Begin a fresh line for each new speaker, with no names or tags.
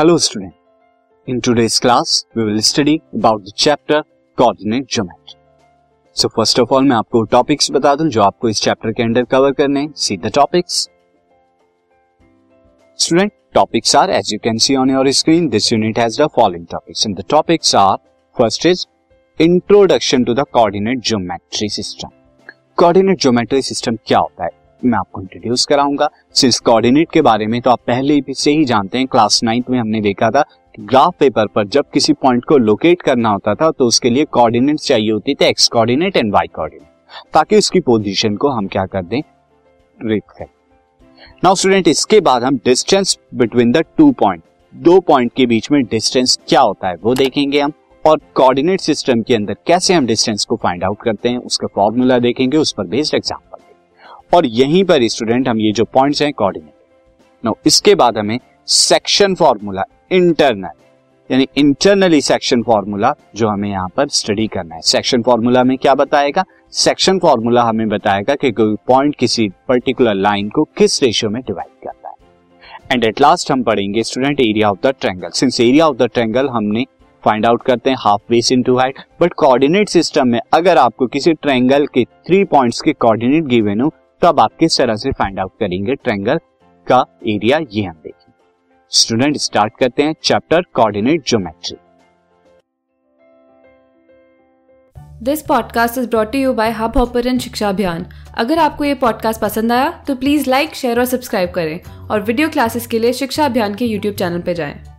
Hello, student. In today's class, we will study about the chapter coordinate geometry. So, first of all, मैं आपको topics बता दूँ जो आपको इस चैप्टर के अंडर कवर करने हैं. See the topics student topics are as you can see on your screen this unit has the following topics and the topics are first is introduction to the coordinate geometry system coordinate geometry system क्या होता है? मैं आपको introduce कराऊँगा। Since coordinate के बारे में तो आप पहले से ही जानते हैं क्लास नाइन्थ में हमने देखा था ग्राफ पेपर पर जब किसी पॉइंट को लोकेट करना होता था तो उसके लिए कोऑर्डिनेट चाहिए होती थी x coordinate and y coordinate ताकि उसकी पोजीशन को हम क्या कर दें? रेट नाउ स्टूडेंट इसके बाद हम distance between the two point दो पॉइंट के बीच में डिस्टेंस क्या होता है, वो देखेंगे हम। और कोऑर्डिनेट सिस्टम के अंदर कैसे हम डिस्टेंस को फाइंड आउट करते हैं, उसका फॉर्मूला देखेंगे, उस पर बेस्ड एग्ज़ाम और यहीं पर स्टूडेंट हम ये जो पॉइंट्स हैं कोऑर्डिनेट नो इसके बाद हमें सेक्शन फॉर्मूला इंटरनल यानी इंटरनली सेक्शन फॉर्मूला जो हमें यहाँ पर स्टडी करना है। सेक्शन फॉर्मूला में क्या बताएगा? सेक्शन फॉर्मूला हमें बताएगा कि कोई पॉइंट किसी पर्टिकुलर लाइन को किस रेशियो में डिवाइड करता है। एंड एट लास्ट हम पढ़ेंगे student area of the triangle since area of the triangle हमने फाइंड आउट करते हैं half base into height but coordinate system में अगर आपको किसी ट्रेंगल के थ्री पॉइंट्स के कोऑर्डिनेट गिवन हो तो अब आप किस तरह से फाइंड आउट करेंगे ट्रेंगल का एरिया ये हम देखेंगे। स्टूडेंट स्टार्ट करते हैं chapter coordinate geometry
this podcast is brought you by Hubhopper Shiksha Abhiyan अगर आपको ये पॉडकास्ट पसंद आया तो प्लीज़ लाइक शेयर और सब्सक्राइब करें और वीडियो क्लासेस के लिए शिक्षा अभियान के यूट्यूब चैनल पर जाएँ।